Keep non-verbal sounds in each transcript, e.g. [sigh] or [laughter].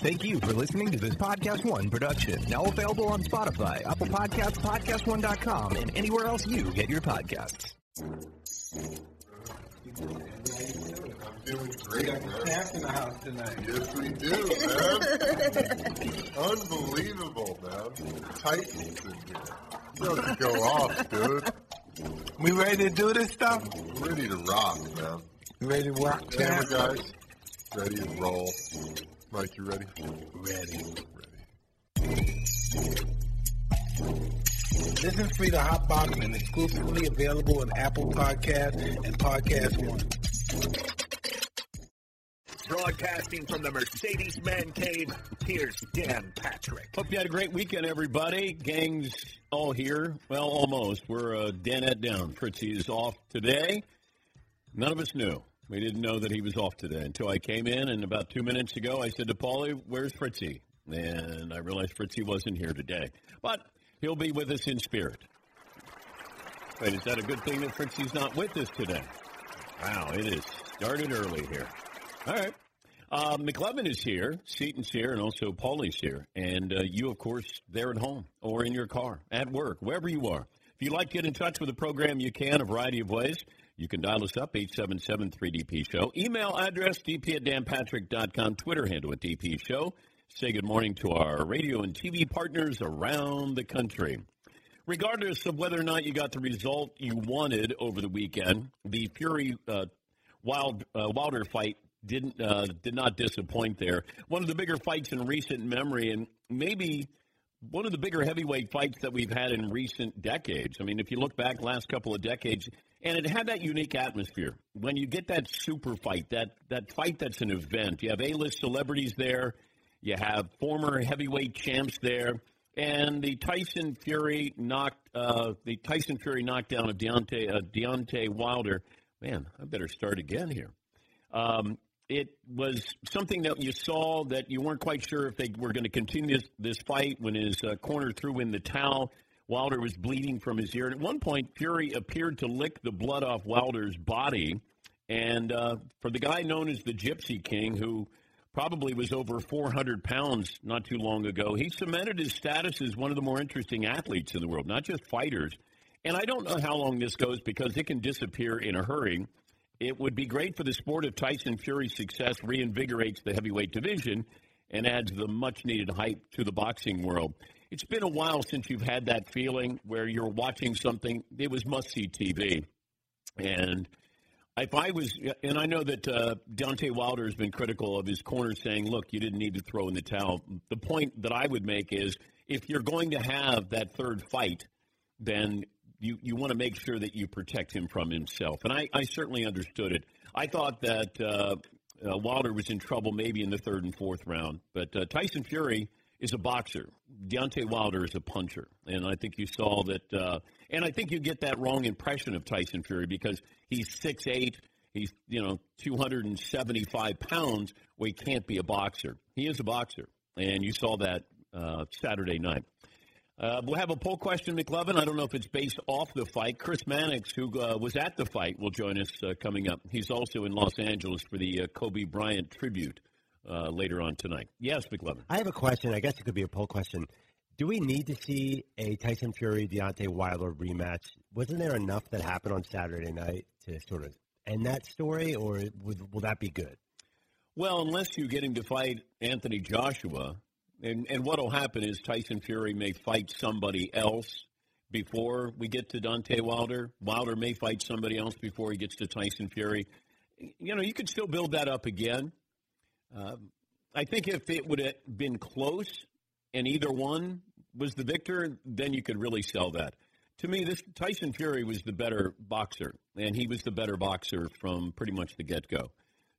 Thank you for listening to this Podcast One production. Now available on Spotify, Apple Podcasts, PodcastOne.com, and anywhere else you get your podcasts. I'm feeling great, man. Snacks in the house tonight. Yes, we do, man. [laughs] Unbelievable, man. Titans in here. To go off, dude. We ready to do this stuff? Ready to rock, man. You ready to rock, Camera champ? guys, ready to roll. Mike, you ready? Ready. Ready. This is Free the Hot Box and exclusively available on Apple Podcasts and Podcast One. Broadcasting from the Mercedes Man Cave, here's Dan Patrick. Hope you had a great weekend, everybody. Gang's all here. Well, almost. We're uh, Danette down. Fritzy is off today. None of us knew. We didn't know that he was off today until I came in, and about two minutes ago, I said to Paulie, "Where's Fritzy?" And I realized Fritzy wasn't here today, but he'll be with us in spirit. Wait, is that a good thing that Fritzy's not with us today? Wow, it is started early here. All right. Uh, McLovin is here, Seton's here, and also Paulie's here. And uh, you, of course, there at home or in your car, at work, wherever you are. If you'd like to get in touch with the program, you can a variety of ways. You can dial us up, 877-3DP Show. Email address, dp at danpatrick.com. Twitter handle at DP Show. Say good morning to our radio and TV partners around the country. Regardless of whether or not you got the result you wanted over the weekend, the Fury uh, Wild uh, Wilder fight didn't uh, did not disappoint there. One of the bigger fights in recent memory, and maybe one of the bigger heavyweight fights that we've had in recent decades. I mean, if you look back last couple of decades, and it had that unique atmosphere. When you get that super fight, that that fight that's an event, you have A-list celebrities there, you have former heavyweight champs there, and the Tyson Fury knocked uh, the Tyson Fury knockdown of Deontay uh, Deontay Wilder. Man, I better start again here. Um, it was something that you saw that you weren't quite sure if they were going to continue this, this fight when his uh, corner threw in the towel. Wilder was bleeding from his ear. And at one point, Fury appeared to lick the blood off Wilder's body. And uh, for the guy known as the Gypsy King, who probably was over 400 pounds not too long ago, he cemented his status as one of the more interesting athletes in the world, not just fighters. And I don't know how long this goes because it can disappear in a hurry. It would be great for the sport if Tyson Fury's success reinvigorates the heavyweight division and adds the much needed hype to the boxing world. It's been a while since you've had that feeling where you're watching something, it was must see TV. And if I was, and I know that uh, Deontay Wilder has been critical of his corner, saying, look, you didn't need to throw in the towel. The point that I would make is if you're going to have that third fight, then you, you want to make sure that you protect him from himself. And I, I certainly understood it. I thought that uh, uh, Wilder was in trouble maybe in the third and fourth round, but uh, Tyson Fury is a boxer. Deontay Wilder is a puncher, and I think you saw that. Uh, and I think you get that wrong impression of Tyson Fury because he's six eight. He's you know two hundred and seventy five pounds. Well, he can't be a boxer. He is a boxer, and you saw that uh, Saturday night. Uh, we'll have a poll question, McLovin. I don't know if it's based off the fight. Chris Mannix, who uh, was at the fight, will join us uh, coming up. He's also in Los Angeles for the uh, Kobe Bryant tribute uh, later on tonight. Yes, McLovin. I have a question. I guess it could be a poll question. Do we need to see a Tyson Fury Deontay Wilder rematch? Wasn't there enough that happened on Saturday night to sort of end that story, or would, will that be good? Well, unless you get him to fight Anthony Joshua, and, and what will happen is Tyson Fury may fight somebody else before we get to Deontay Wilder. Wilder may fight somebody else before he gets to Tyson Fury. You know, you could still build that up again. Um, I think if it would have been close and either one was the victor, then you could really sell that. To me, this Tyson Fury was the better boxer, and he was the better boxer from pretty much the get go.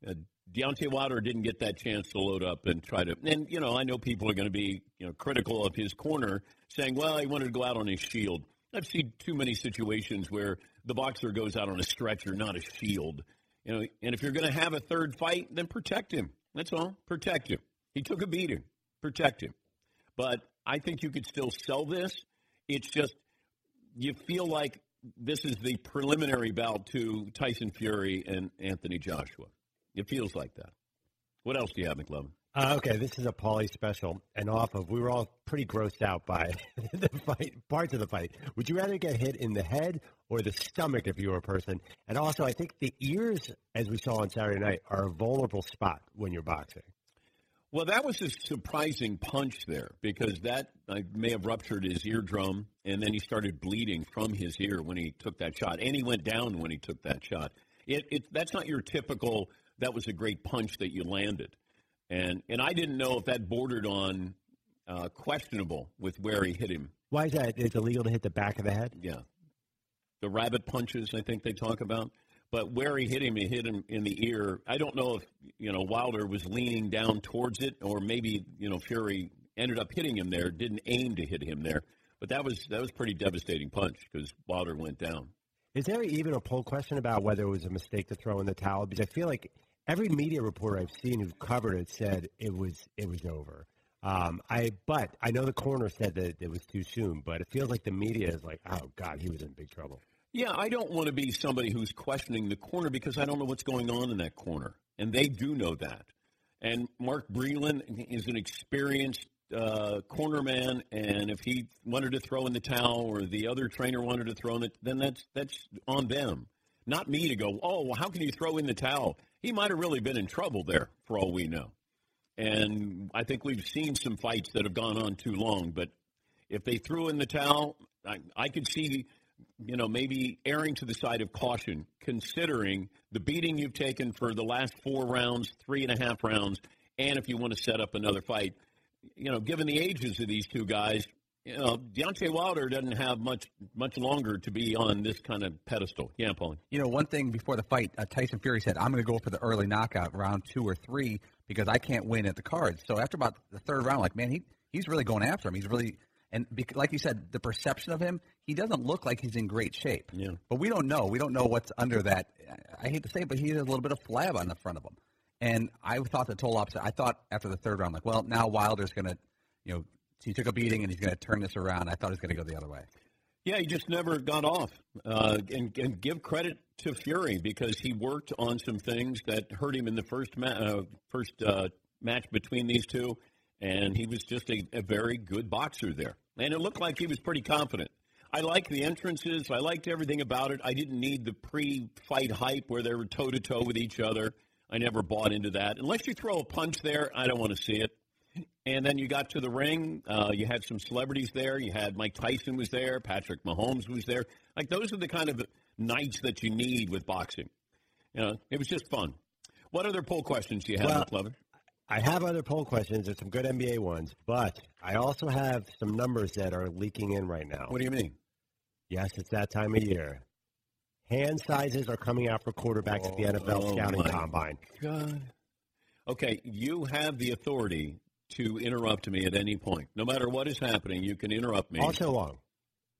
Uh, Deontay Wilder didn't get that chance to load up and try to. And you know, I know people are going to be you know critical of his corner, saying, "Well, he wanted to go out on his shield." I've seen too many situations where the boxer goes out on a stretcher, not a shield. You know, and if you're going to have a third fight, then protect him. That's all. Protect him. He took a beating. Protect him. But I think you could still sell this. It's just you feel like this is the preliminary bout to Tyson Fury and Anthony Joshua. It feels like that. What else do you have, McLovin? Uh, okay, this is a Paulie special, and off of we were all pretty grossed out by [laughs] the fight, parts of the fight. Would you rather get hit in the head or the stomach if you were a person? And also, I think the ears, as we saw on Saturday night, are a vulnerable spot when you're boxing. Well, that was a surprising punch there because that uh, may have ruptured his eardrum, and then he started bleeding from his ear when he took that shot, and he went down when he took that shot. It, it that's not your typical. That was a great punch that you landed, and and I didn't know if that bordered on uh, questionable with where he hit him. Why is that? It's illegal to hit the back of the head. Yeah, the rabbit punches. I think they talk about. But where he hit him, he hit him in the ear. I don't know if you know Wilder was leaning down towards it, or maybe you know Fury ended up hitting him there. Didn't aim to hit him there, but that was that was pretty devastating punch because Wilder went down. Is there even a poll question about whether it was a mistake to throw in the towel? Because I feel like every media reporter I've seen who covered it said it was it was over. Um, I but I know the coroner said that it was too soon, but it feels like the media is like, oh God, he was in big trouble. Yeah, I don't want to be somebody who's questioning the corner because I don't know what's going on in that corner, and they do know that. And Mark Breland is an experienced uh, corner man, and if he wanted to throw in the towel or the other trainer wanted to throw in it, then that's that's on them, not me to go. Oh, well, how can you throw in the towel? He might have really been in trouble there, for all we know. And I think we've seen some fights that have gone on too long. But if they threw in the towel, I, I could see you know, maybe erring to the side of caution, considering the beating you've taken for the last four rounds, three and a half rounds, and if you want to set up another fight, you know, given the ages of these two guys, you know, Deontay Wilder doesn't have much much longer to be on this kind of pedestal. Yeah, Paul. You know, one thing before the fight, uh, Tyson Fury said, "I'm going to go for the early knockout, round two or three, because I can't win at the cards." So after about the third round, like, man, he he's really going after him. He's really and bec- like you said, the perception of him, he doesn't look like he's in great shape. Yeah. But we don't know. We don't know what's under that. I hate to say it, but he has a little bit of flab on the front of him. And I thought the total opposite. I thought after the third round, like, well, now Wilder's going to, you know, he took a beating and he's going to turn this around. I thought he was going to go the other way. Yeah, he just never got off. Uh, and, and give credit to Fury because he worked on some things that hurt him in the first ma- uh, first uh, match between these two, and he was just a, a very good boxer there. And it looked like he was pretty confident. I liked the entrances. I liked everything about it. I didn't need the pre-fight hype where they were toe to toe with each other. I never bought into that. Unless you throw a punch there, I don't want to see it. And then you got to the ring. Uh, you had some celebrities there. You had Mike Tyson was there. Patrick Mahomes was there. Like those are the kind of nights that you need with boxing. You know, it was just fun. What other poll questions do you have, Well, McLovin? I have other poll questions. There's some good NBA ones, but I also have some numbers that are leaking in right now. What do you mean? Yes, it's that time of year. Hand sizes are coming out for quarterbacks at the NFL Oh, scouting combine. God. Okay, you have the authority to interrupt me at any point. No matter what is happening, you can interrupt me. All show long.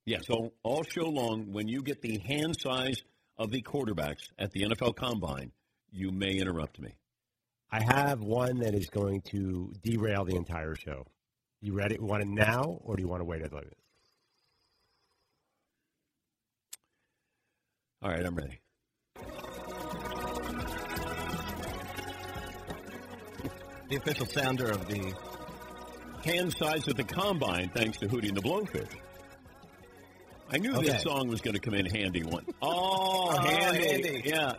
Yeah, so all show long, when you get the hand size of the quarterbacks at the NFL Combine, you may interrupt me. I have one that is going to derail the entire show. You ready? You want it now, or do you want to wait a little? bit? All right, I'm ready. The official sounder of the Hand size at the Combine, thanks to Hootie and the Blowfish. I knew Okay. this song was going to come in handy one. [laughs] Oh, handy. handy. Yeah.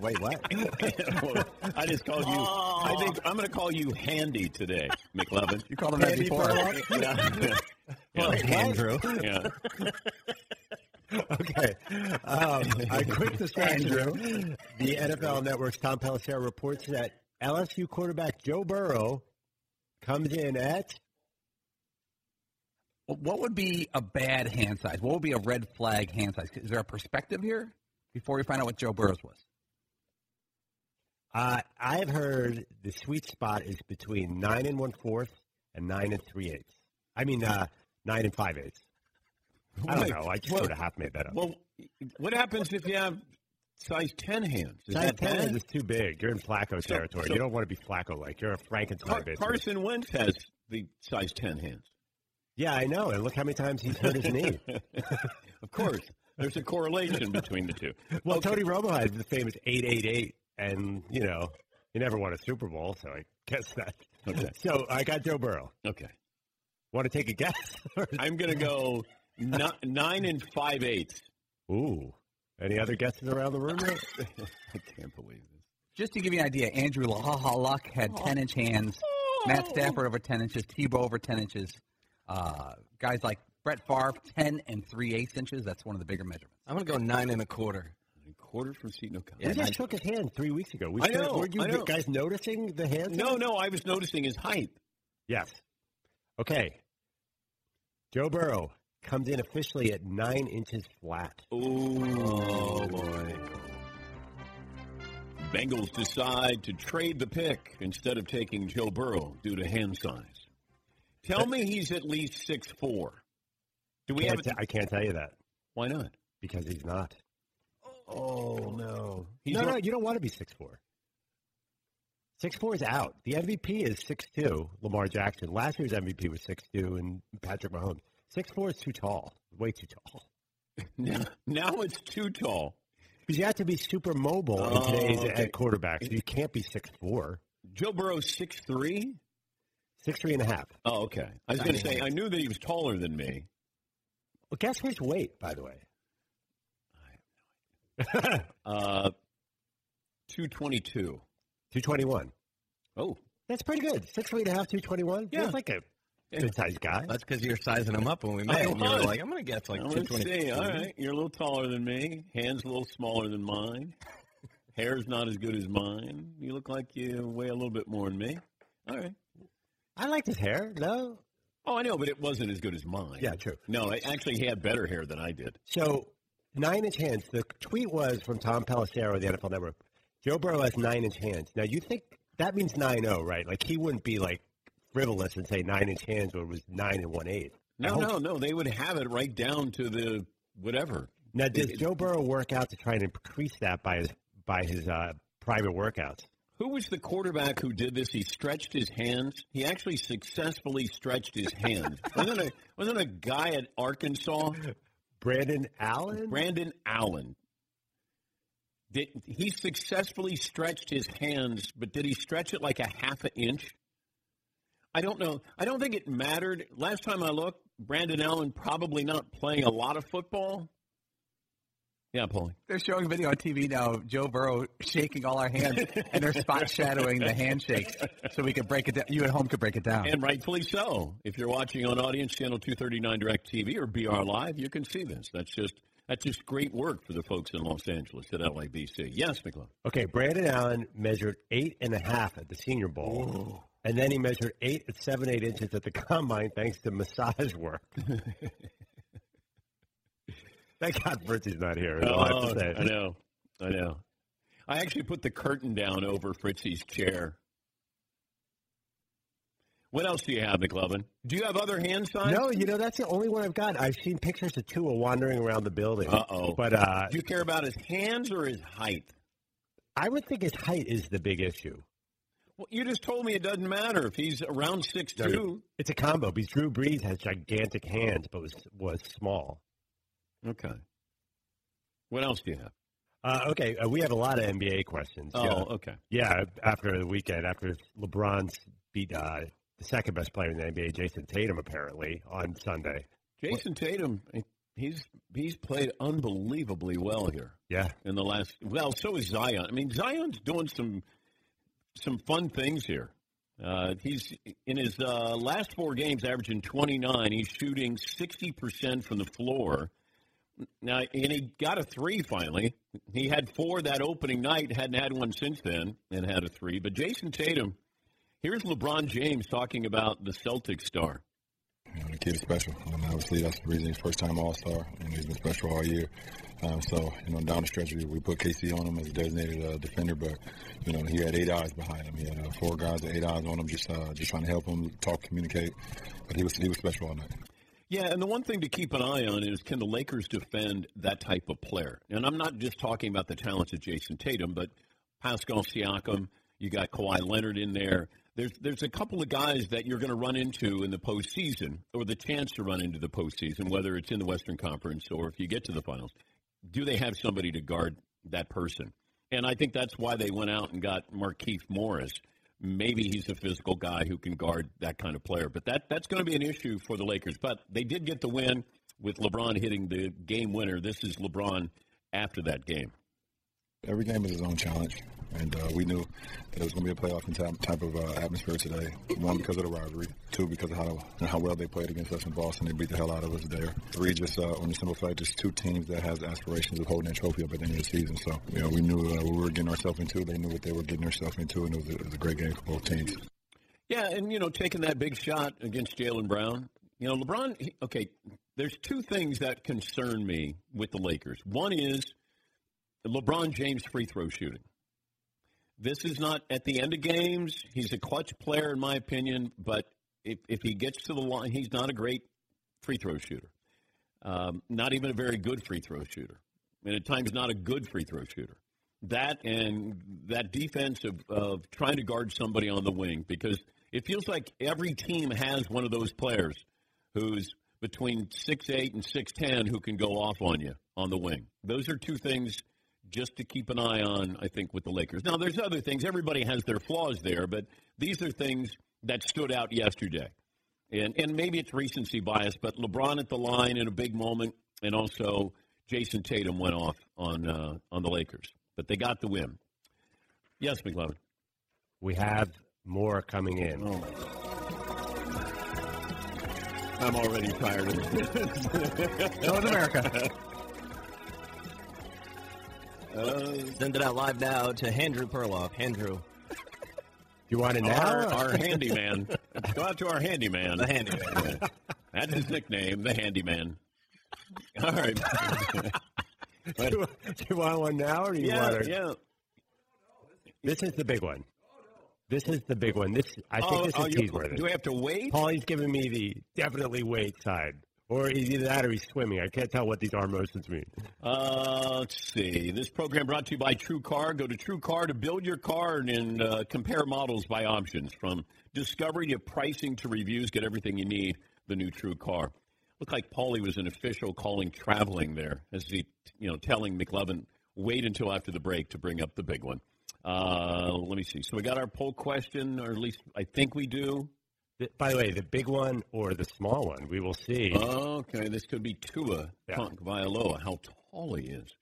Wait, what? [laughs] I just called you. I think I'm going to call you Handy today, McLovin. You called him that Handy before. [laughs] yeah. yeah. Andrew. yeah. Okay. Um, a quick distraction. The NFL Network's Tom Pelissero reports that LSU quarterback Joe Burrow comes in at What would be a bad hand size? What would be a red flag hand size? Is there a perspective here before we find out what Joe Burrows was? Uh, I've heard the sweet spot is between nine and one fourth and nine and three eighths. I mean, uh, nine and five eighths. I don't know. I just sort of half made that up. Well, what happens if you have size 10 hands? Is Size that 10 bad? is too big. You're in Flacco territory. so- you don't want to be Flacco like. You're a Frankenstein, Car-. Carson Wentz has the size 10 hands. Yeah, I know. And look how many times he's hurt his knee. [laughs] Of course. There's a correlation between the two. Well, Okay. Tony Romo has the famous 888, and, you know, He never won a Super Bowl, so I guess that. Okay. So I got Joe Burrow. Okay. Want to take a guess? [laughs] I'm going to go ni- nine and five eighths. Ooh. Any other guesses around the room? there? [laughs] I can't believe this. Just to give you an idea, Andrew Lahaha Luck had 10 inch hands. Matt Stafford over 10 inches. Tebow over 10 inches. Uh, guys like Brett Favre, 10 and 3 eighths inches. That's one of the bigger measurements. I'm gonna go nine and a quarter. A quarter from Seton O'Connor. we Yeah, just I- shook his hand three weeks ago. We I started- know, Were you I know. guys noticing the hands? No, no, I was noticing his height. Yes. Okay. Joe Burrow comes in officially at nine inches flat. Oh, oh boy. Bengals decide to trade the pick instead of taking Joe Burrow due to hand size. Tell me he's at least six four. Do we Can't have? t- I can't tell you that Why not? because he's not. Oh no. He's no, not- no, you don't want to be six four. Six four is out. The MVP is six two. Lamar Jackson. Last year's MVP was six two, and Patrick Mahomes. Six four is too tall. Way too tall. [laughs] Now, now it's too tall. Because you have to be super mobile in Oh, today's okay. at quarterback. So you can't be six four. Joe Burrow six three. Six three and a half. Oh, okay. I was going to say I knew that he was taller than me. Well, guess his weight, by the way. [laughs] Uh, two twenty two. Two twenty one. Oh, That's pretty good. Six three and a half, two twenty one. Yeah. That's like a good sized guy. That's because you're sizing him up when we I met. and you were like, I'm gonna guess like two twenty. All right, you're a little taller than me. Hands a little smaller than mine. Hair's not as good as mine. You look like you weigh a little bit more than me. All right. I liked his hair. No. Oh, I know, but it wasn't as good as mine. Yeah, true. No, I, actually, he had better hair than I did. So nine inch hands. The tweet was from Tom Pelissero the NFL Network. Joe Burrow has nine inch hands. Now you think that means nine zero, right? Like he wouldn't be like frivolous and say nine inch hands or it was nine and one eighth. No, no, no. They would have it right down to the whatever. Now does It- Joe Burrow work out to try and increase that by his by his uh, private workouts? Who was the quarterback who did this? He stretched his hands. He actually successfully stretched his hands. [laughs] wasn't a wasn't a guy at Arkansas, Brandon Allen. Brandon Allen. Did he successfully stretched his hands? But did he stretch it like a half an inch? I don't know. I don't think it mattered. Last time I looked, Brandon Allen probably not playing a lot of football. Yeah, Paulie. They're showing video on TV now of Joe Burrow shaking all our hands, and they're spot shadowing the handshakes so we could break it down. You at home could break it down. And rightfully so. If you're watching on Audience Channel 239 Direct TV or BR Live, you can see this. That's just that's just great work for the folks in Los Angeles at LABC. Yes, McClung. Okay, Brandon Allen measured eight and a half at the Senior Bowl, and then he measured eight seven eight inches at the combine thanks to massage work. [laughs] Thank God Fritzy's not here. all I have to say. Oh, I know. I know. I actually put the curtain down over Fritzy's chair. What else do you have, McLovin? Do you have other hand signs? No, you know that's the only one I've got. I've seen pictures of Tua wandering around the building. Uh-oh. But uh, Do you care about his hands or his height? I would think his height is the big issue. Well, you just told me it doesn't matter if he's around six two. It's a combo because Drew Brees has gigantic hands, but was was small. Okay. What else do you have? Uh, okay, uh, we have a lot of NBA questions. Oh, yeah. okay. Yeah, after the weekend, after LeBron's beat uh, the second best player in the NBA, Jayson Tatum, apparently on Sunday. Jayson Tatum, he's he's played unbelievably well here Yeah, in the last. Well, so is Zion. I mean, Zion's doing some some fun things here. Uh, he's in his uh, last four games, averaging 29. He's shooting 60 percent from the floor. Now, and he got a three finally. He had four that opening night, hadn't had one since then, and had a three. But Jayson Tatum, here's LeBron James talking about the Celtics star. The kid is special. Um, obviously, that's the reason he's first time All Star, and he's been special all year. Um, so, you know, down the stretch, we, we put KC on him as a designated uh, defender, but you know, he had eight eyes behind him. He had uh, four guys with eight eyes on him, just uh, just trying to help him talk, communicate. But he was he was special all night. Yeah, and the one thing to keep an eye on is can the Lakers defend that type of player? And I'm not just talking about the talents of Jayson Tatum, but Pascal Siakam. You got Kawhi Leonard in there. There's there's a couple of guys that you're going to run into in the postseason, or the chance to run into the postseason, whether it's in the Western Conference or if you get to the finals. Do they have somebody to guard that person? And I think that's why they went out and got Markieff Morris. Maybe he's a physical guy who can guard that kind of player. But that that's going to be an issue for the Lakers. But they did get the win with LeBron hitting the game winner. This is LeBron after that game. Every game is its own challenge, and uh, we knew that it was going to be a playoff type, type of uh, atmosphere today. One, because of the rivalry. Two, because of how how well they played against us in Boston. They beat the hell out of us there. Three, just uh, on the simple fact, just two teams that has aspirations of holding a trophy up at the end of the season. So, you know, we knew uh, what we were getting ourselves into. They knew what they were getting themselves into, and it was, a, it was a great game for both teams. Yeah, and you know, taking that big shot against Jaylen Brown. You know, LeBron. he- Okay, there's two things that concern me with the Lakers. One is LeBron James free throw shooting. This is not at the end of games. He's a clutch player, in my opinion, but if, if he gets to the line, he's not a great free throw shooter. Um, not even a very good free throw shooter. And at times, not a good free throw shooter. That and that defense of, of trying to guard somebody on the wing because it feels like every team has one of those players who's between six eight and six ten who can go off on you on the wing. Those are two things just to keep an eye on, I think, with the Lakers. Now, there's other things. Everybody has their flaws there, but these are things that stood out yesterday. And and maybe it's recency bias, but LeBron at the line in a big moment, and also Jayson Tatum went off on uh, on the Lakers, but they got the win. Yes, McLovin. We have more coming in. Oh. I'm already tired of this. That was [laughs] America. Send it out live now to Andrew Perloff. Andrew, Do You want it now? Our, our [laughs] handyman. Go out to our handyman. the handyman. That's his nickname, the handyman. All right. do, [laughs] you, do you want one now, or do you yeah, want it? yeah. This is the big one. This is the big one. This I think Oh, this oh, is you- teaseworthy. do we have to wait? Paulie's giving me the definitely wait side, or he's either that or he's swimming. I can't tell what these arm motions mean. Uh, let's see. This program brought to you by True Car. Go to True Car to build your car and uh, compare models by options from discovery to pricing to reviews. Get everything you need. The new True Car. Looked like Paulie was an official calling traveling there, as he, you know, telling McLovin wait until after the break to bring up the big one. Uh, let me see. So we got our poll question, or at least I think we do. By the way, the big one or the small one, we will see. Okay, this could be Tua Yeah. Vailoa. How tall he is.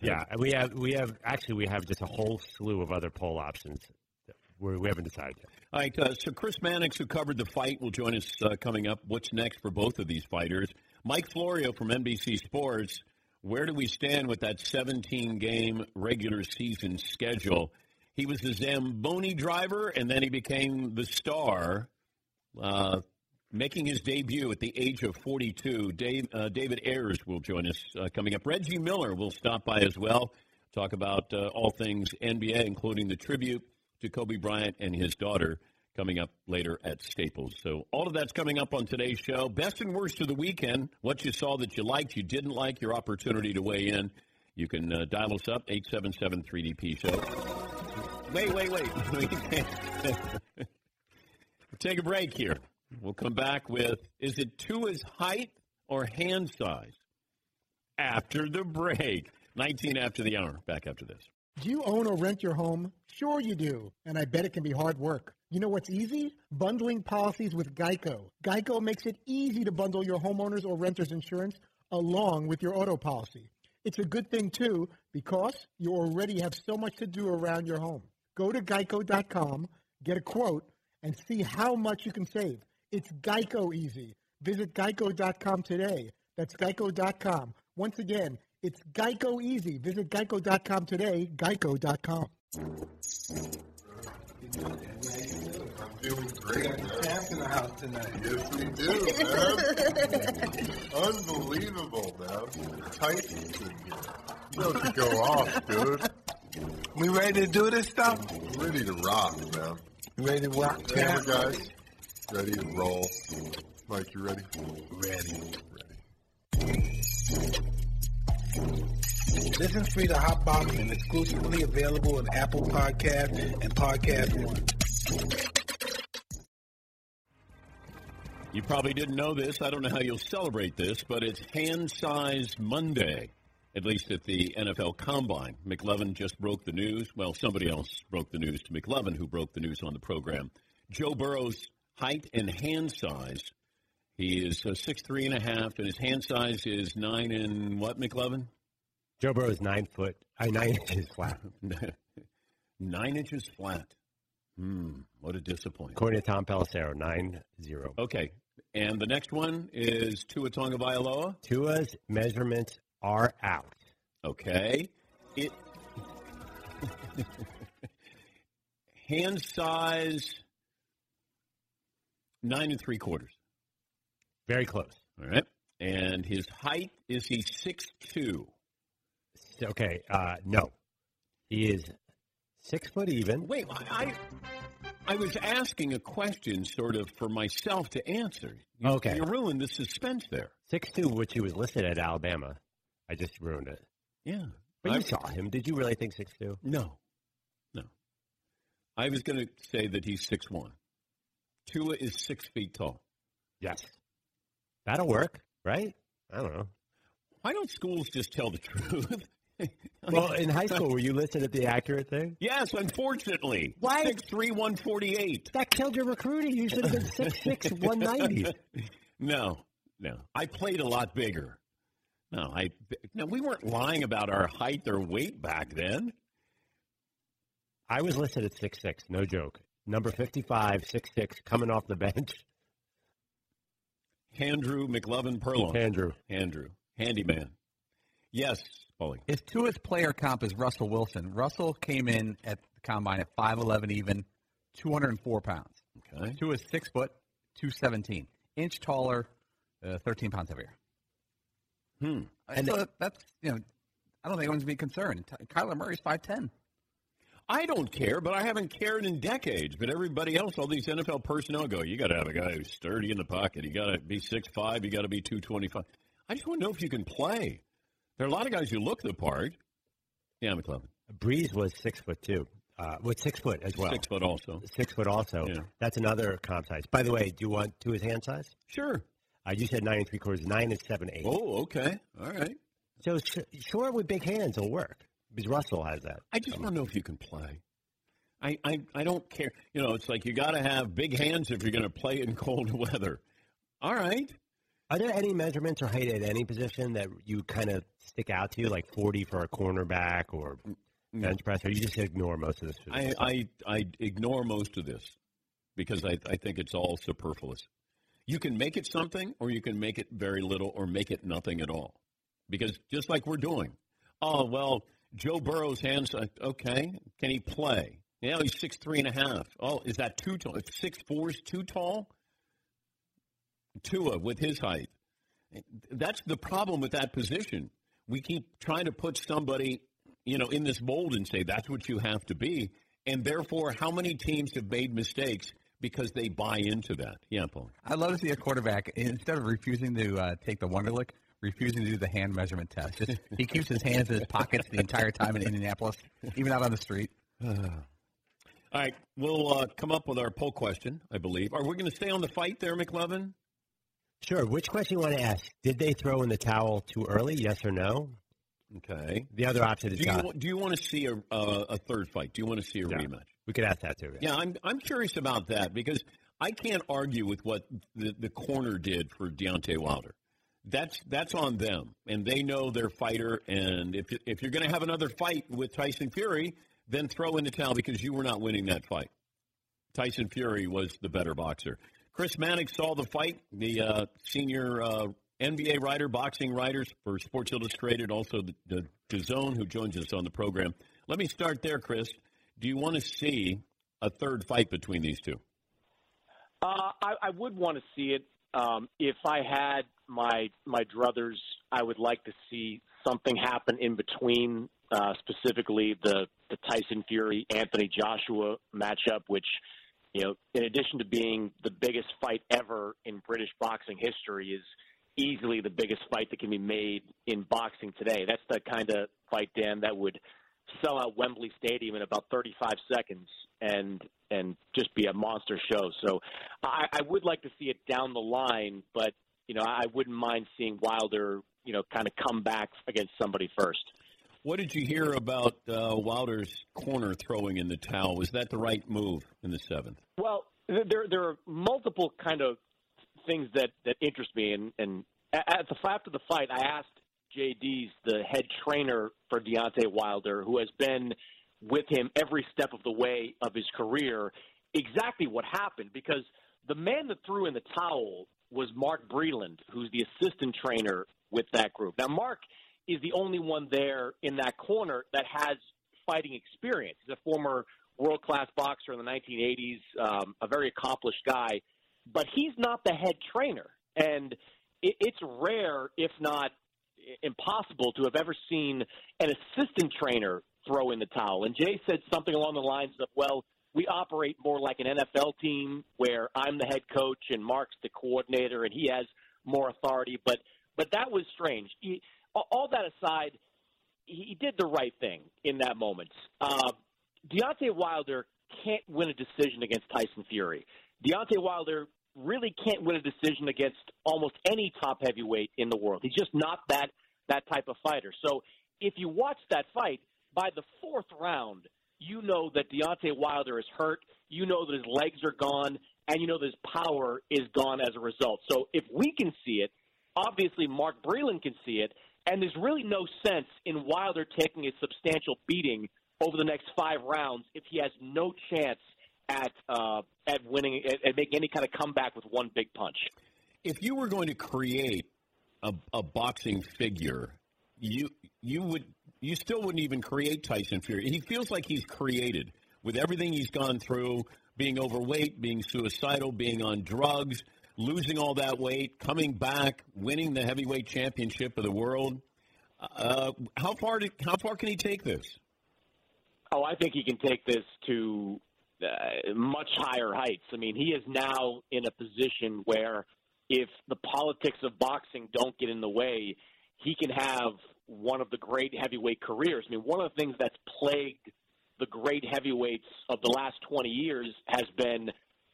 yeah, we have we have actually we have just a whole slew of other poll options. that We're, we haven't decided yet. All right, uh, so Chris Mannix, who covered the fight, will join us uh, coming up. What's next for both of these fighters? Mike Florio from NBC Sports. Where do we stand with that 17 game regular season schedule? He was the Zamboni driver, and then he became the star, uh, making his debut at the age of 42. Dave, uh, David Ayers will join us uh, coming up. Reggie Miller will stop by as well, talk about uh, all things NBA, including the tribute to Kobe Bryant and his daughter coming up later at Staples. So all of that's coming up on today's show. Best and worst of the weekend. What you saw that you liked, you didn't like, your opportunity to weigh in. You can uh, dial us up, 877-3DP show. Wait, wait, wait. [laughs] [laughs] Take a break here. We'll come back with, is it Tua's height or hand size? After the break. 19 after the hour. Back after this. Do you own or rent your home? Sure you do, and I bet it can be hard work. You know what's easy? Bundling policies with Geico. Geico makes it easy to bundle your homeowner's or renter's insurance along with your auto policy. It's a good thing too because you already have so much to do around your home. Go to geico.com, get a quote, and see how much you can save. It's Geico easy. Visit geico.com today. That's geico.com. Once again, it's Geico easy. Visit geico.com today, geico.com. I'm feeling great, man. Camp in the house tonight. Yes, we do, man. Unbelievable, man. Tight in here. You have to go off, dude. We ready to do this stuff? Ready to rock, man. You ready to rock Camera camp? guys, ready to roll. Mike, you ready? Ready. Ready. Listen free to Hot and exclusively available on Apple Podcast and Podcast One. You probably didn't know this. I don't know how you'll celebrate this, but it's Hand Size Monday. At least at the NFL Combine. McLovin just broke the news. Well, somebody else broke the news to McLovin, who broke the news on the program. Joe Burrow's height and hand size. He is uh, six three and a half, and his hand size is nine and what, McLovin? Joe Burrow is nine foot, I nine inches flat. [laughs] nine inches flat. Hmm, what a disappointment. According to Tom Pelissero, nine zero. Okay, and the next one is Tua Tagovailoa. Tua's measurements are out. Okay, it [laughs] hand size nine and three quarters. Very close. All right, and his height is he six two. Okay, uh, no, he is six foot even. Wait, I I was asking a question sort of for myself to answer. You, Okay. you ruined the suspense there. Six two, which he was listed at Alabama. I just ruined it. Yeah, But you I- saw him. Did you really think six two? No, no. I was going to say that he's six one. Tua is six feet tall. Yes. That'll work, right? I don't know. Why don't schools just tell the truth? [laughs] Well, in high school, were you listed at the accurate thing? Yes, unfortunately. Why? Six three one forty eight. That killed your recruiting. You should have been six six one ninety. [laughs] No, no. I played a lot bigger. No, I no. We weren't lying about our height or weight back then. I was listed at six six. No joke. Number fifty five, six six, coming off the bench. Andrew McLovin Perloff. Andrew. Andrew. Handyman. Yes, Paulie. His Tua's player comp is Russell Wilson. Russell came in at the combine at 5'11 even, 204 pounds. Okay. is six foot, 217. Inch taller, uh, 13 pounds heavier. Hmm. And so that's, you know, I don't think anyone's be concerned. Ty- Kyler Murray's 5'10. I don't care, but I haven't cared in decades. But everybody else, all these NFL personnel go, you got to have a guy who's sturdy in the pocket. You got to be six five. You got to be 225. I just want to know if you can play. There are a lot of guys who look the part. Yeah, McLovin. Brees was six foot two. Uh, was six foot as well. Six foot also. Six foot also. Yeah. That's another comp size. By the way, do you want to his hand size? Sure. Uh, you said nine and three quarters. Nine and seven eight. Oh, okay. All right. So sh- short with big hands will work because Russell has that. I just want to know if you can play. I, I, I don't care. You know, it's like you got to have big hands if you're going to play in cold [laughs] weather. All right. Are there any measurements or height at any position that you kind of stick out to you, like 40 for a cornerback or bench press, or you just ignore most of this? I, I, I ignore most of this because I, I think it's all superfluous. You can make it something, or you can make it very little, or make it nothing at all. Because just like we're doing, oh well, Joe Burrow's hands. Okay, can he play? Yeah, he's six three and a half. Oh, is that too tall? Six four is too tall. Tua with his height. That's the problem with that position. We keep trying to put somebody, you know, in this mold and say that's what you have to be, and therefore, how many teams have made mistakes because they buy into that? Yeah, Paul. I'd love to see a quarterback, instead of refusing to uh, take the Wonderlic, refusing to do the hand measurement test. Just, he keeps his hands in his pockets the entire time in Indianapolis, even out on the street. [sighs] All right, we'll uh, come up with our poll question, I believe. Are we going to stay on the fight there, McLovin? Sure. Which question you want to ask? Did they throw in the towel too early? Yes or no? Okay. The other option is Do you, do you want to see a, uh, a third fight? Do you want to see a Yeah. rematch? We could ask that too. Yeah, I'm I'm curious about that because I can't argue with what the, the corner did for Deontay Wilder. That's that's on them, and they know their fighter. And if if you're going to have another fight with Tyson Fury, then throw in the towel because you were not winning that fight. Tyson Fury was the better boxer. Chris Mannix saw the fight. The uh, senior uh, NBA writer, boxing writers for Sports Illustrated, also the, the who joins us on the program. Let me start there, Chris. Do you want to see a third fight between these two? Uh, I, I would want to see it. Um, if I had my my druthers, I would like to see something happen in between, uh, specifically the the Tyson Fury Anthony Joshua matchup, which you know, in addition to being the biggest fight ever in British boxing history, is easily the biggest fight that can be made in boxing today. That's the kind of fight, Dan, that would sell out Wembley Stadium in about 35 seconds and and just be a monster show. So I, I would like to see it down the line, but you know I wouldn't mind seeing Wilder you know, kind of come back against somebody first. What did you hear about uh, Wilder's corner throwing in the towel? Was that the right move in the seventh? Well, there there are multiple kind of things that that interest me, and and at the after the fight, I asked Jay Deas the head trainer for Deontay Wilder, who has been with him every step of the way of his career, exactly what happened because the man that threw in the towel was Mark Breland, who's the assistant trainer with that group. Now, Mark is the only one there in that corner that has fighting experience. He's a former world class boxer in the 1980s, um, a very accomplished guy, but he's not the head trainer. And it, it's rare, if not impossible, to have ever seen an assistant trainer throw in the towel. And Jay said something along the lines of, well, we operate more like an NFL team where I'm the head coach and Mark's the coordinator and he has more authority. But but that was strange. He, all that aside, he did the right thing in that moment. Uh, Deontay Wilder can't win a decision against Tyson Fury. Deontay Wilder really can't win a decision against almost any top heavyweight in the world. He's just not that that type of fighter. So if you watch that fight, by the fourth round, you know that Deontay Wilder is hurt. You know that his legs are gone, and you know that his power is gone as a result. So if we can see it, obviously Mark Breland can see it, and there's really no sense in Wilder taking a substantial beating over the next five rounds if he has no chance at uh, at winning at, at making any kind of comeback with one big punch. If you were going to create a, a boxing figure, you you would you still wouldn't even create Tyson Fury. He feels like he's created with everything he's gone through, being overweight, being suicidal, being on drugs, losing all that weight, coming back, winning the heavyweight championship of the world. Uh, how far did, how far can he take this? Oh, I think he can take this to uh, much higher heights. I mean, he is now in a position where if the politics of boxing don't get in the way, he can have one of the great heavyweight careers. I mean, one of the things that's plagued the great heavyweights of the last 20 years has been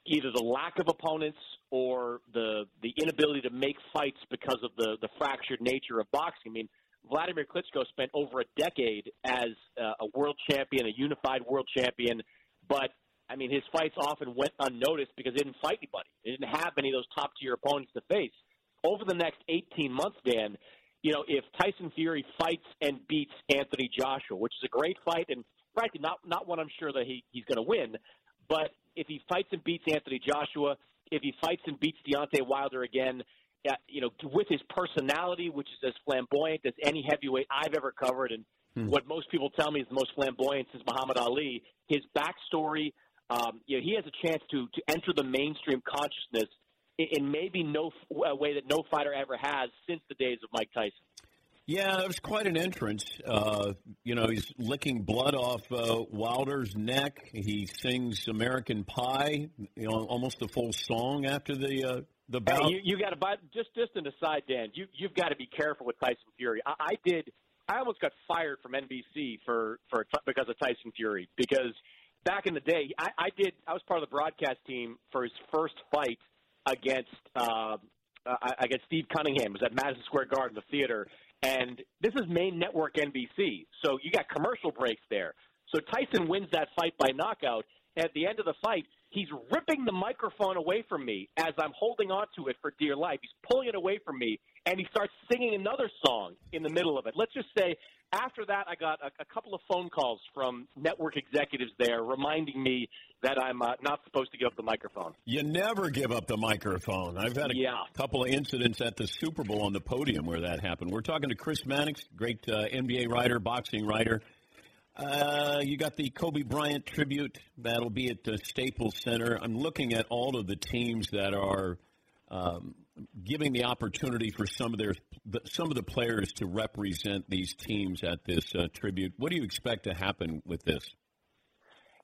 either the lack of opponents or the the inability to make fights because of the the fractured nature of boxing. I mean, Vladimir Klitschko spent over a decade as uh, a world champion, a unified world champion, but I mean, his fights often went unnoticed because he didn't fight anybody. He didn't have any of those top tier opponents to face. Over the next 18 months, Dan, you know, if Tyson Fury fights and beats Anthony Joshua, which is a great fight, and frankly, not not one I'm sure that he, he's going to win, but if he fights and beats Anthony Joshua, if he fights and beats Deontay Wilder again, uh, you know, with his personality, which is as flamboyant as any heavyweight I've ever covered, and hmm. what most people tell me is the most flamboyant since Muhammad Ali, his backstory, um, you know, he has a chance to to enter the mainstream consciousness in, in maybe no uh, way that no fighter ever has since the days of Mike Tyson. Yeah, it was quite an entrance. Uh, you know, he's licking blood off uh, Wilder's neck. He sings "American Pie," you know, almost a full song after the uh, the bout. Hey, you, you got to buy just just an aside, Dan. You you've got to be careful with Tyson Fury. I, I did. I almost got fired from NBC for for because of Tyson Fury because back in the day, I, I did. I was part of the broadcast team for his first fight against uh, uh, against Steve Cunningham. It was at Madison Square Garden, the theater, and this is main network NBC. So you got commercial breaks there. So Tyson wins that fight by knockout. At the end of the fight, he's ripping the microphone away from me as I'm holding onto it for dear life. He's pulling it away from me, and he starts singing another song in the middle of it. Let's just say after that, I got a, a couple of phone calls from network executives there reminding me that I'm uh, not supposed to give up the microphone. You never give up the microphone. I've had a yeah. couple of incidents at the Super Bowl on the podium where that happened. We're talking to Chris Mannix, great uh, NBA writer, boxing writer. Uh, you got the Kobe Bryant tribute that'll be at the Staples Center. I'm looking at all of the teams that are um, giving the opportunity for some of their some of the players to represent these teams at this uh, tribute. What do you expect to happen with this?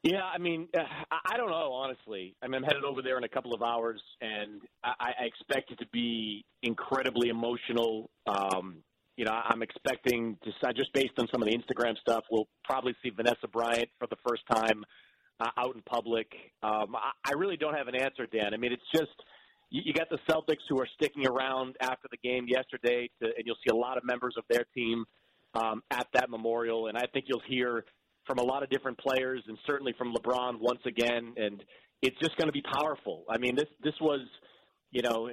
Yeah, I mean, uh, I don't know, honestly. I mean, I'm headed over there in a couple of hours, and I, I expect it to be incredibly emotional. Um, you know, I'm expecting to just based on some of the Instagram stuff, we'll probably see Vanessa Bryant for the first time uh, out in public. Um, I, I really don't have an answer, Dan. I mean, it's just you, you got the Celtics who are sticking around after the game yesterday, to, and you'll see a lot of members of their team um, at that memorial. And I think you'll hear from a lot of different players, and certainly from LeBron once again. And it's just going to be powerful. I mean, this this was, you know,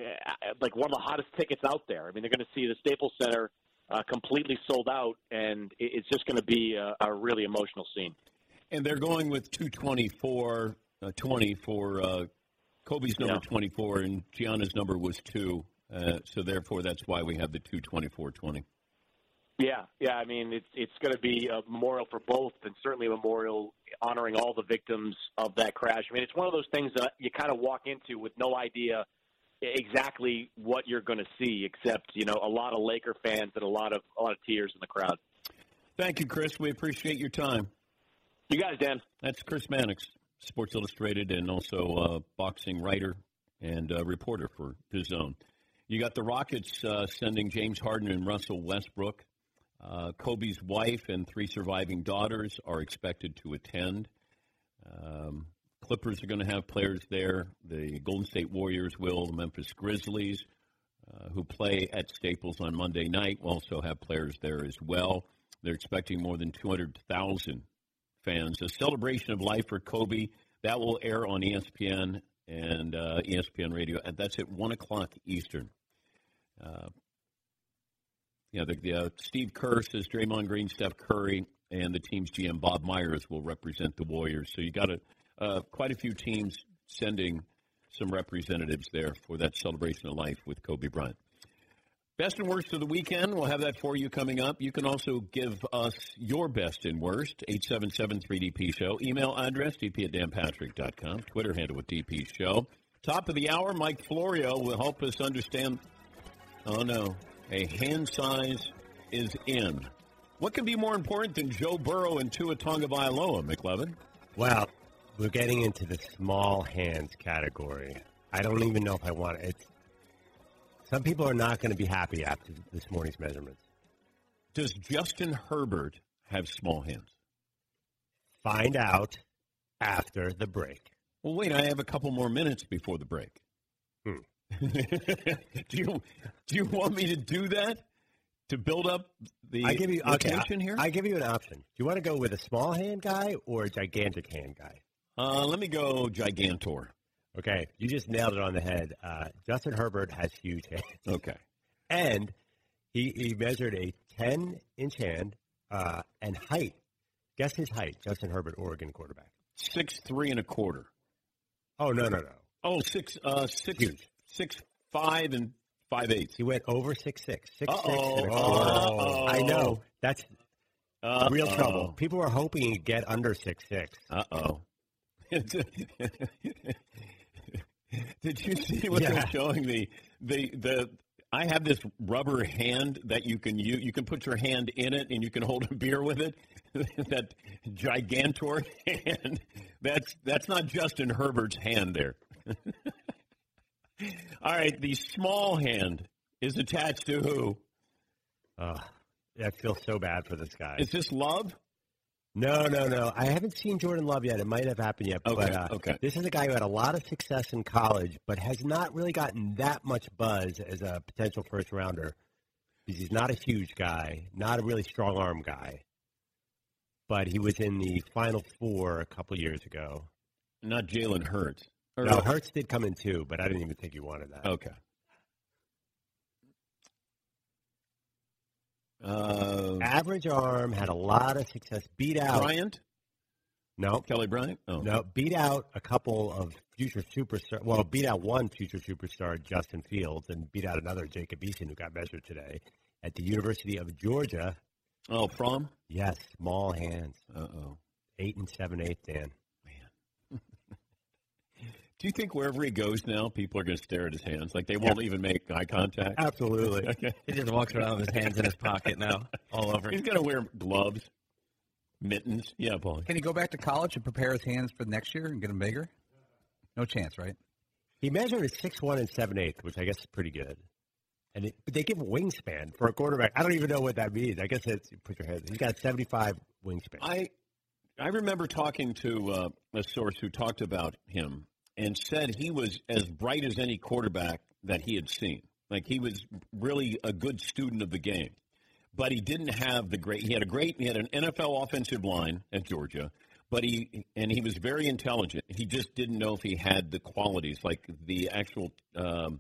like one of the hottest tickets out there. I mean, they're going to see the Staples Center uh, completely sold out, and it's just going to be a, a really emotional scene. And they're going with 224, uh, 20 for uh, Kobe's number Yeah. 24, and Gianna's number was 2. Uh, so therefore, that's why we have the 224 20. Yeah, yeah. I mean, it's it's going to be a memorial for both, and certainly a memorial honoring all the victims of that crash. I mean, it's one of those things that you kind of walk into with no idea exactly what you're going to see, except you know a lot of Laker fans and a lot of a lot of tears in the crowd. Thank you, Chris. We appreciate your time. You guys, Dan. That's Chris Mannix, Sports Illustrated, and also uh, boxing writer and uh, reporter for The Zone. You got the Rockets uh, sending James Harden and Russell Westbrook. Uh, Kobe's wife and three surviving daughters are expected to attend. Um, Clippers are going to have players there. The Golden State Warriors will. The Memphis Grizzlies, uh, who play at Staples on Monday night, will also have players there as well. They're expecting more than 200,000 fans. A celebration of life for Kobe. That will air on ESPN and uh, ESPN Radio. And that's at 1 o'clock Eastern. Uh, yeah, the, the, uh, Steve Kerr says Draymond Green, Steph Curry, and the team's GM Bob Myers will represent the Warriors. So you got a, uh, quite a few teams sending some representatives there for that celebration of life with Kobe Bryant. Best and worst of the weekend. We'll have that for you coming up. You can also give us your best and worst. 877-3DP Show. Email address, dp at danpatrick.com. Twitter handle with DP Show. Top of the hour, Mike Florio will help us understand. Oh, no. A hand size is in. What can be more important than Joe Burrow and Tua Tagovailoa, McLovin? Well, we're getting into the small hands category. I don't even know if I want it. Some people are not going to be happy after this morning's measurements. Does Justin Herbert have small hands? Find out after the break. Well, wait, I have a couple more minutes before the break. Hmm. [laughs] do you do you want me to do that to build up the, I give you okay. tension I, here? I give you an option. Do you want to go with a small hand guy or a gigantic hand guy? Uh, let me go Gigantor. Okay, you just nailed it on the head. Uh, Justin Herbert has huge hands. Okay. [laughs] And he, he measured a 10 inch hand uh, and height. Guess his height, Justin Herbert, Oregon quarterback. Six three and a quarter. Oh, no, no, no. Oh, six uh six Huge. six five and five eighths. He went over six six, six six Uh-oh. and a quarter. Uh-oh. I know. That's real Uh-oh. trouble. People are hoping to get under six six. Uh oh. Did you see what Yeah. they're showing the the the I have this rubber hand that you can you you can put your hand in it and you can hold a beer with it. [laughs] that gigantor hand. That's that's not Justin Herbert's hand there. [laughs] All right, the small hand is attached to who? Uh, I feel so bad for this guy. Is this Love? No, no, no. I haven't seen Jordan Love yet. It might have happened yet. Okay, but, uh, okay. This is a guy who had a lot of success in college, but has not really gotten that much buzz as a potential first rounder because he's not a huge guy, not a really strong arm guy. But he was in the Final Four a couple years ago. Not Jalen Hurts. Or- No, Hurts did come in too, but I didn't even think he wanted that. Okay. Uh, Average arm, had a lot of success. Beat out. Bryant? No. Kelly Bryant? Oh. No, beat out a couple of future superstar. Well, beat out one future superstar, Justin Fields, and beat out another Jacob Eason, who got measured today at the University of Georgia. Oh, from? Yes, small hands. Uh oh, eight and seven eighth, Dan. Do you think wherever he goes now, people are going to stare at his hands? Like they won't even make eye contact? Absolutely. [laughs] Okay. He just walks around with his hands in his pocket now, all over. He's going to wear gloves, mittens. Yeah, Paul. Can he go back to college and prepare his hands for next year and get them bigger? No chance, right? He measured at six one and seven eighth, which I guess is pretty good. And it, but they give wingspan for a quarterback. I don't even know what that means. I guess it's you put your hands. He's got seventy five wingspan. I I remember talking to uh, a source who talked about him, and said he was as bright as any quarterback that he had seen. Like he was really a good student of the game, but he didn't have the great. He had a great. He had an NFL offensive line at Georgia, but he and he was very intelligent. He just didn't know if he had the qualities, like the actual um,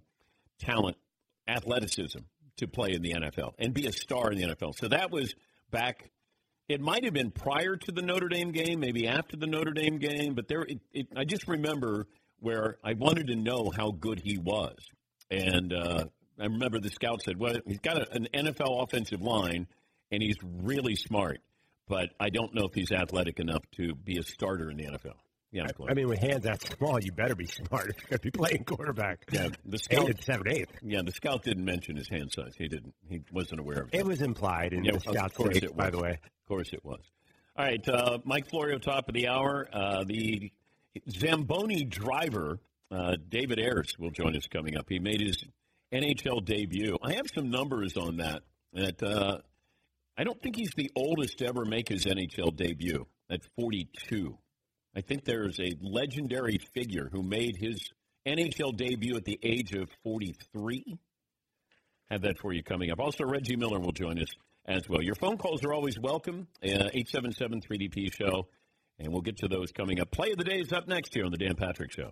talent, athleticism to play in the NFL and be a star in the NFL. So that was back. It might have been prior to the Notre Dame game, maybe after the Notre Dame game, but there. It, it, I just remember where I wanted to know how good he was, and uh, I remember the scout said, "Well, he's got a, an NFL offensive line, and he's really smart, but I don't know if he's athletic enough to be a starter in the NFL." Yeah, I mean, with hands that small, you better be smart if you're going to be playing quarterback. Yeah, the scout Eight seven eighth. Yeah, the scout didn't mention his hand size. He didn't. He wasn't aware of It It was implied in Yeah, the of course tape, it by the way. Of course it was. All right, uh, Mike Florio, top of the hour. Uh, the Zamboni driver, uh, David Ayres, will join us coming up. He made his NHL debut. I have some numbers on that. That uh, I don't think he's the oldest to ever make his NHL debut at 42. I think there's a legendary figure who made his NHL debut at the age of 43. Have that for you coming up. Also, Reggie Miller will join us as well. Your phone calls are always welcome. Uh, 877 3DP Show. And we'll get to those coming up. Play of the day is up next here on The Dan Patrick Show.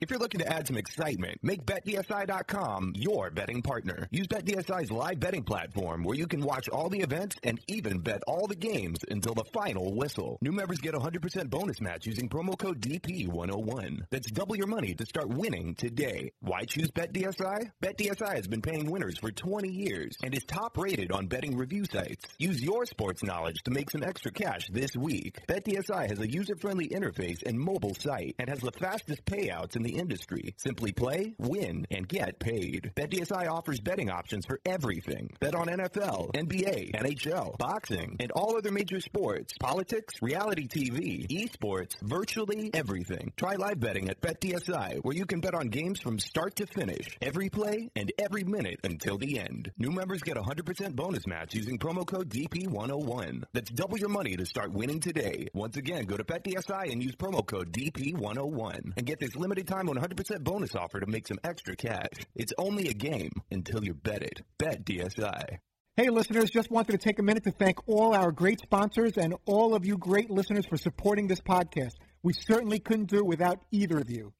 If you're looking to add some excitement, make BetDSI.com your betting partner. Use BetDSI's live betting platform where you can watch all the events and even bet all the games until the final whistle. New members get a 100% bonus match using promo code DP101. That's double your money to start winning today. Why choose BetDSI? BetDSI has been paying winners for 20 years and is top rated on betting review sites. Use your sports knowledge to make some extra cash this week. BetDSI has a user-friendly interface and mobile site and has the fastest payouts in the industry. Simply play, win, and get paid. BetDSI offers betting options for everything. Bet on NFL, NBA, NHL, boxing, and all other major sports, politics, reality TV, esports, virtually everything. Try live betting at BetDSI, where you can bet on games from start to finish, every play, and every minute until the end. New members get a 100% bonus match using promo code DP101. That's double your money to start winning today. Once again, go to BetDSI and use promo code DP101 and get this limited time 100% bonus offer to make some extra cash. It's only a game until you bet it. Bet DSI. Hey, listeners, just wanted to take a minute to thank all our great sponsors and all of you great listeners for supporting this podcast. We certainly couldn't do it without either of you.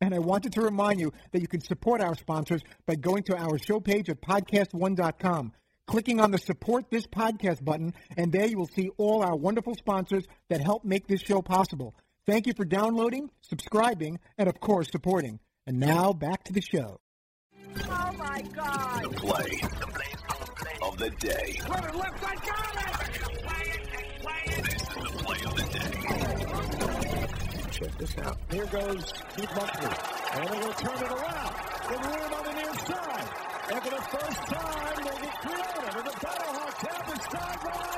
And I wanted to remind you that you can support our sponsors by going to our show page at podcast1.com, clicking on the support this podcast button, and there you will see all our wonderful sponsors that help make this show possible. Thank you for downloading, subscribing, and of course, supporting. And now back to the show. Oh my God! The play the play of the day. Running left, I got it! Play it, play it! This is the play of the day. Check this out. Here goes Keith Mumphery. And they're going to turn it around. With room on the near side. And for the first time, they get creative. And the Battlehawks have the sideline.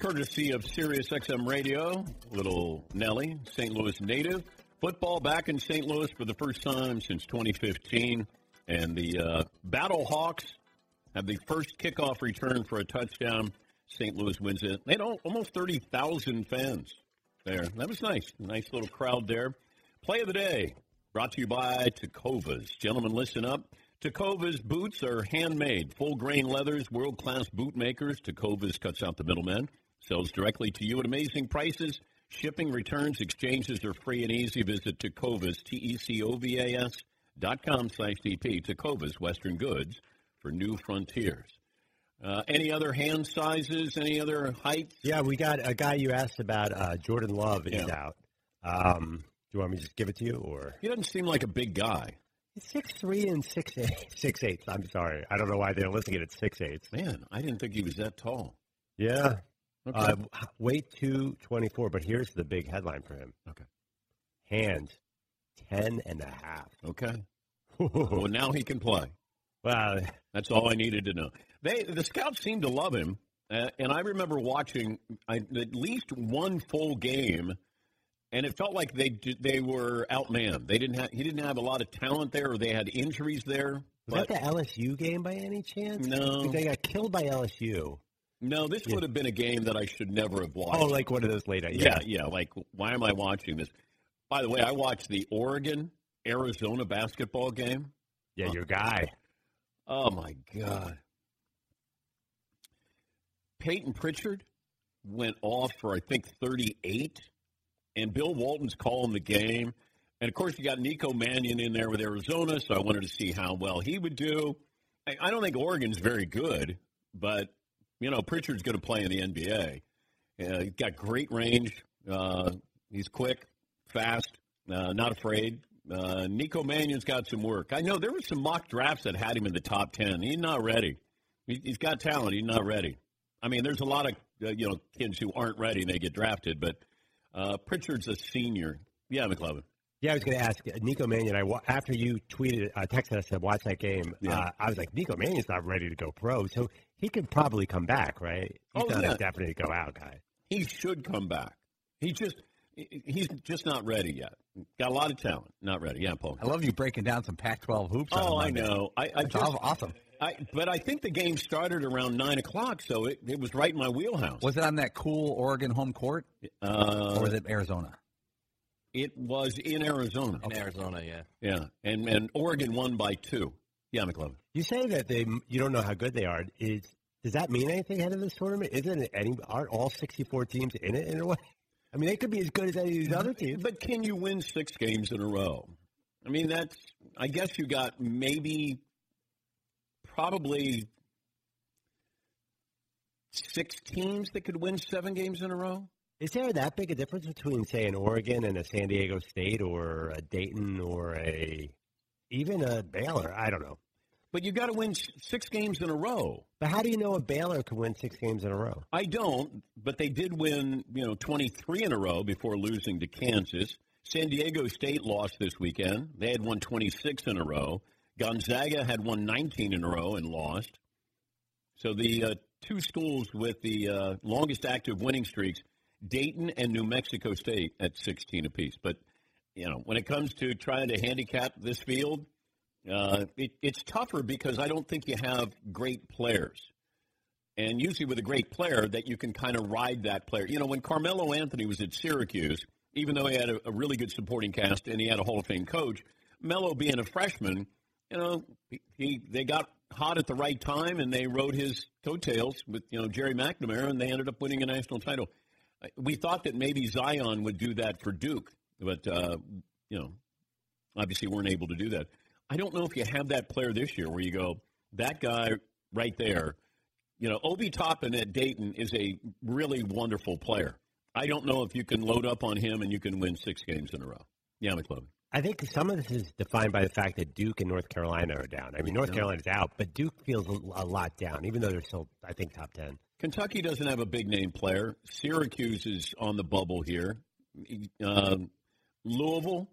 Courtesy of Sirius XM Radio, little Nelly, St. Louis native. Football back in St. Louis for the first time since 2015. And the uh, Battle Hawks have the first kickoff return for a touchdown. St. Louis wins it. They had al- almost 30,000 fans there. That was nice. Nice little crowd there. Play of the day brought to you by Tecovas. Gentlemen, listen up. Tecovas boots are handmade, full grain leathers, world class boot makers. Tecovas cuts out the middleman, sells directly to you at amazing prices. Shipping, returns, exchanges are free and easy. Visit Tecovas, T E C O V A S dot com slash DP. Tecovas, Western Goods for new frontiers. Uh, any other hand sizes? Any other heights? Yeah, we got a guy you asked about. Uh, Jordan Love is Yeah. out. Um, do you want me to just give it to you, or He doesn't seem like a big guy. He's six three and six eight. [laughs] Six eighths. I'm sorry. I don't know why they're listing it at six eight. Man, I didn't think he was that tall. Yeah. Okay. Uh, weight two twenty four, but here's the big headline for him. Okay. Hands ten and a half. Okay. [laughs] well, now he can play. Well, that's all I needed to know. They the scouts seem to love him, uh, and I remember watching I, at least one full game, and it felt like they they were outmanned. They didn't have he didn't have a lot of talent there, or they had injuries there. Was But that the LSU game by any chance? No. They got killed by LSU. No, this would have been a game that I should never have oh, watched. Oh, like one of those late. yeah, yeah. Like, why am I watching this? By the way, I watched the Oregon Arizona basketball game. Yeah, your guy. Oh my God. Payton Pritchard went off for I think 38, and Bill Walton's calling the game. And of course, you got Nico Mannion in there with Arizona, so I wanted to see how well he would do. I, I don't think Oregon's very good, but you know Pritchard's going to play in the NBA. Uh, he's got great range. Uh, he's quick, fast, uh, not afraid. Uh, Nico Mannion's got some work. I know there were some mock drafts that had him in the top ten. He's not ready. He, he's got talent. He's not ready. I mean, there's a lot of uh, you know kids who aren't ready and they get drafted, but uh, Pritchard's a senior. Yeah, McLovin. Yeah, I was going to ask Nico Mannion. I after you tweeted, uh, texted us said watch that game. Yeah. Uh, I was like, Nico Mannion's not ready to go pro, so he could probably come back, right? He's Oh, not yeah. a definite go out guy. He should come back. He just he's just not ready yet. Got a lot of talent, not ready. Yeah, Paul. I love you breaking down some Pac-12 hoops. Oh, I know. I, I That's just, awesome. I, but I think the game started around nine o'clock, so it, it was right in my wheelhouse. Was it on that cool Oregon home court, Uh, or was it Arizona? It was in Arizona. In Arizona, yeah. Yeah, and and Oregon won by two. Yeah, McLovin. You say that they you don't know how good they are. Is does that mean anything ahead of this tournament? Isn't it any? Aren't all sixty-four teams in it in a way? I mean, they could be as good as any of these other teams. But can you win six games in a row? I mean, that's. I guess you got maybe, probably six teams that could win seven games in a row. Is there that big a difference between, say, an Oregon and a San Diego State, or a Dayton, or a even a Baylor? I don't know. But you got to win six games in a row. But how do you know a Baylor could win six games in a row? I don't, but they did win, you know, 23 in a row before losing to Kansas. San Diego State lost this weekend. They had won 26 in a row. Gonzaga had won 19 in a row and lost. So the uh, two schools with the uh, longest active winning streaks, Dayton and New Mexico State at 16 apiece. But, you know, when it comes to trying to handicap this field, uh, it, it's tougher because I don't think you have great players. And usually with a great player that you can kind of ride that player. You know, when Carmelo Anthony was at Syracuse, even though he had a, a really good supporting cast and he had a Hall of Fame coach, Melo being a freshman, you know, he, he they got hot at the right time and they rode his coattails with you know Gerry McNamara and they ended up winning a national title. We thought that maybe Zion would do that for Duke, but uh, you know, obviously weren't able to do that. I don't know if you have that player this year where you go that guy right there. You know, Obi Toppin at Dayton is a really wonderful player. I don't know if you can load up on him and you can win six games in a row. Yeah, McLovin. I think some of this is defined by the fact that Duke and North Carolina are down. I mean, North. Carolina's out, but Duke feels a, lot down, even though they're still, I think, top ten. Kentucky doesn't have a big name player. Syracuse is on the bubble here. Um, Louisville,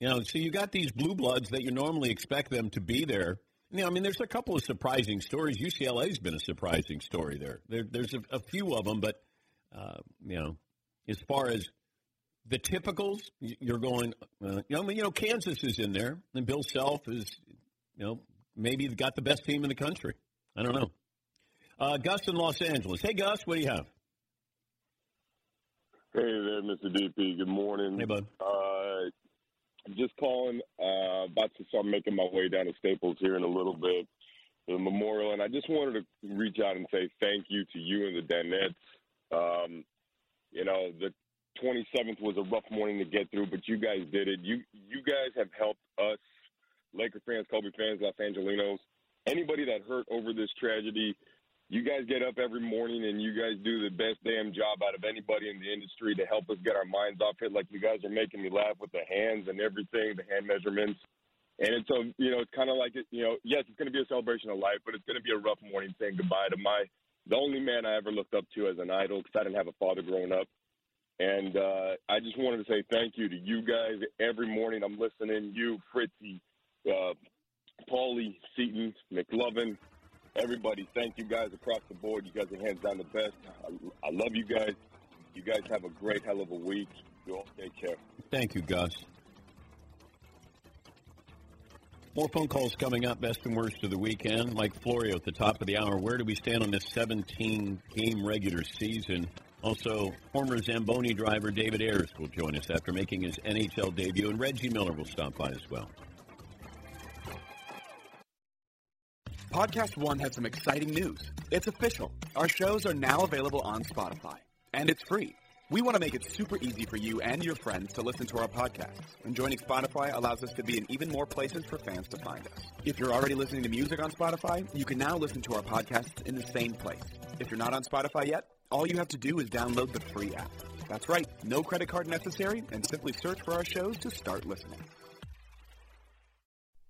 you know, so you got these blue bloods that you normally expect them to be there. You know, I mean, there's a couple of surprising stories. UCLA's been a surprising story there. there there's a, a few of them, but uh, you know, as far as the typicals, you're going. Uh, you know, I mean, you know, Kansas is in there, and Bill Self is, you know, maybe got the best team in the country. I don't know. Uh, Gus in Los Angeles. Hey, Gus, what do you have? Hey there, Mr. DP. Good morning. Hey, bud. Uh, just calling. Uh, about to start making my way down to Staples here in a little bit the memorial, and I just wanted to reach out and say thank you to you and the Danettes. Um, you know, the 27th was a rough morning to get through, but you guys did it. You you guys have helped us, Laker fans, Kobe fans, Los Angelinos, anybody that hurt over this tragedy. You guys get up every morning and you guys do the best damn job out of anybody in the industry to help us get our minds off it. Like you guys are making me laugh with the hands and everything, the hand measurements. And it's a, you know, it's kind of like it, you know, yes, it's going to be a celebration of life, but it's going to be a rough morning saying goodbye to my, the only man I ever looked up to as an idol because I didn't have a father growing up. And uh, I just wanted to say thank you to you guys. Every morning I'm listening. You, Fritzy, uh, Paulie, Seton, McLovin, everybody. Thank you guys across the board. You guys are hands down the best. I, I love you guys. You guys have a great hell of a week. You all take care. Thank you, Gus. More phone calls coming up. Best and worst of the weekend. Mike Florio at the top of the hour. Where do we stand on this 17 game regular season? Also, former Zamboni driver David Ayres will join us after making his NHL debut, and Reggie Miller will stop by as well. Podcast One has some exciting news. It's official. Our shows are now available on Spotify, and it's free. We want to make it super easy for you and your friends to listen to our podcasts, and joining Spotify allows us to be in even more places for fans to find us. If you're already listening to music on Spotify, you can now listen to our podcasts in the same place. If you're not on Spotify yet, all you have to do is download the free app. That's right, no credit card necessary, and simply search for our shows to start listening.